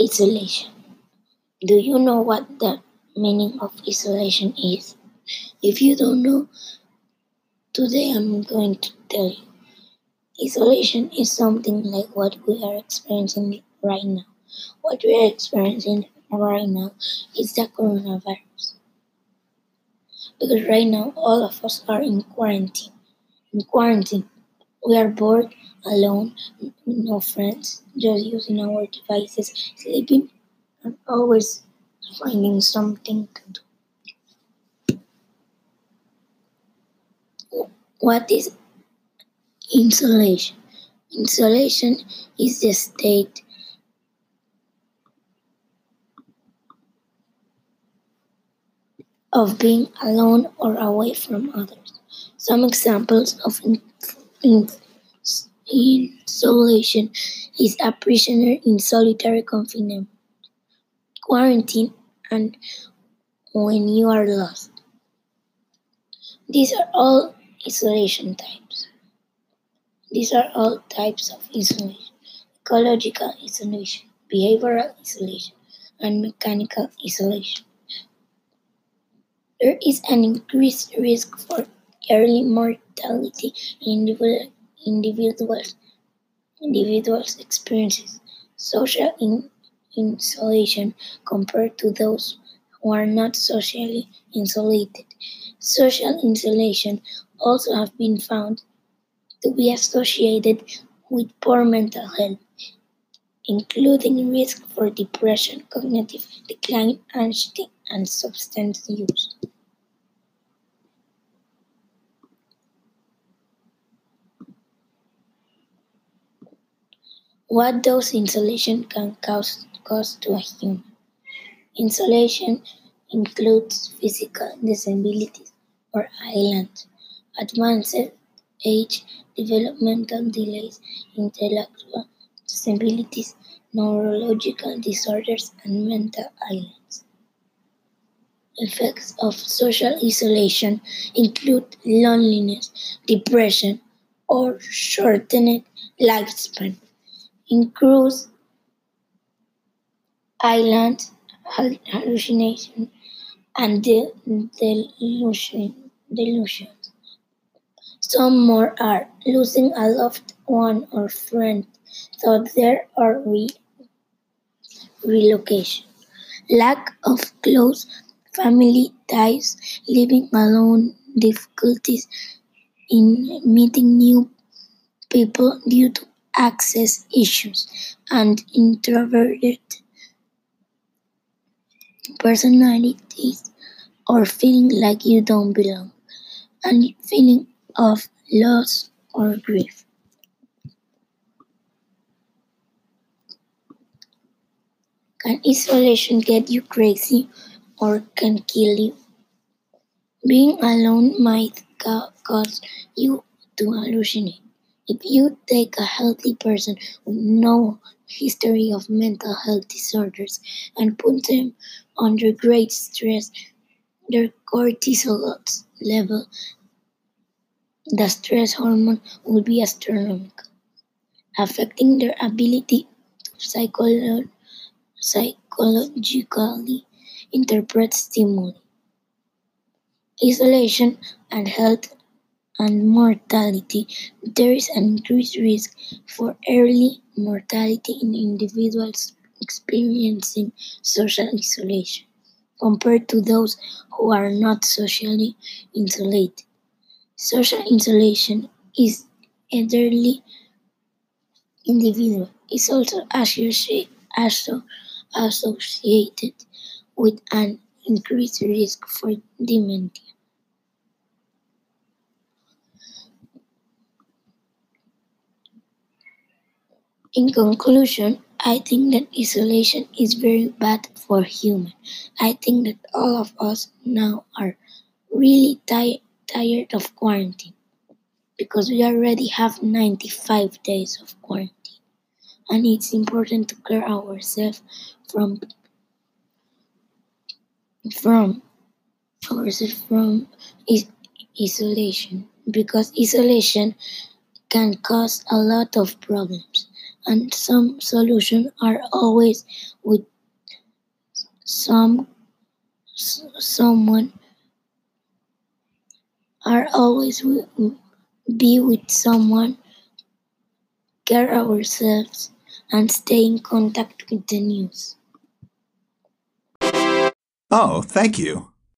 Isolation. Do you know what the meaning of isolation is? If you don't know, today I'm going to tell you. Isolation is something like what we are experiencing right now. What we are experiencing right now is the coronavirus. Because right now, all of us are in quarantine. In quarantine, we are bored, alone, no friends, just using our devices, sleeping, and always finding something to do. What is insulation? Insulation is the state of being alone or away from others. Some examples of in, in, insulation is a prisoner in solitary confinement, quarantine, and when you are lost. These are all isolation types. These are all types of isolation ecological isolation, behavioral isolation, and mechanical isolation. There is an increased risk for early mortality in individual, individuals individuals experiences social in, isolation compared to those who are not socially insulated. Social insulation also have been found to be associated with poor mental health, including risk for depression, cognitive decline, anxiety, and substance use. What does insulation can cause, cause to a human? Insulation includes physical disabilities or islands, advanced age, developmental delays, intellectual disabilities, neurological disorders, and mental islands. Effects of social isolation include loneliness, depression, or shortened lifespan. In Cruise Island, hallucination and de- delusion, delusions. Some more are losing a loved one or friend, thought there are re- relocation. Lack of close family ties, living alone, difficulties in meeting new people due to access issues, and introverted personalities, or feeling like you don't belong, and feeling of loss or grief. Can isolation get you crazy or can kill you? Being alone might cause you to hallucinate. If you take a healthy person with no history of mental health disorders and put them under great stress, their cortisol level, the stress hormone, will be astronomical, affecting their ability to psycholo- psychologically interpret stimuli. Isolation and health and mortality, there is an increased risk for early mortality in individuals experiencing social isolation compared to those who are not socially insulated. Social insulation is elderly individual is also associated with an increased risk for dementia. In conclusion, I think that isolation is very bad for human. I think that all of us now are really ti- tired of quarantine because we already have 95 days of quarantine and it's important to clear ourselves from from ourselves from is- isolation because isolation can cause a lot of problems and some solutions are always with some someone. Are always with, be with someone. Care ourselves and stay in contact with the news. Oh, thank you.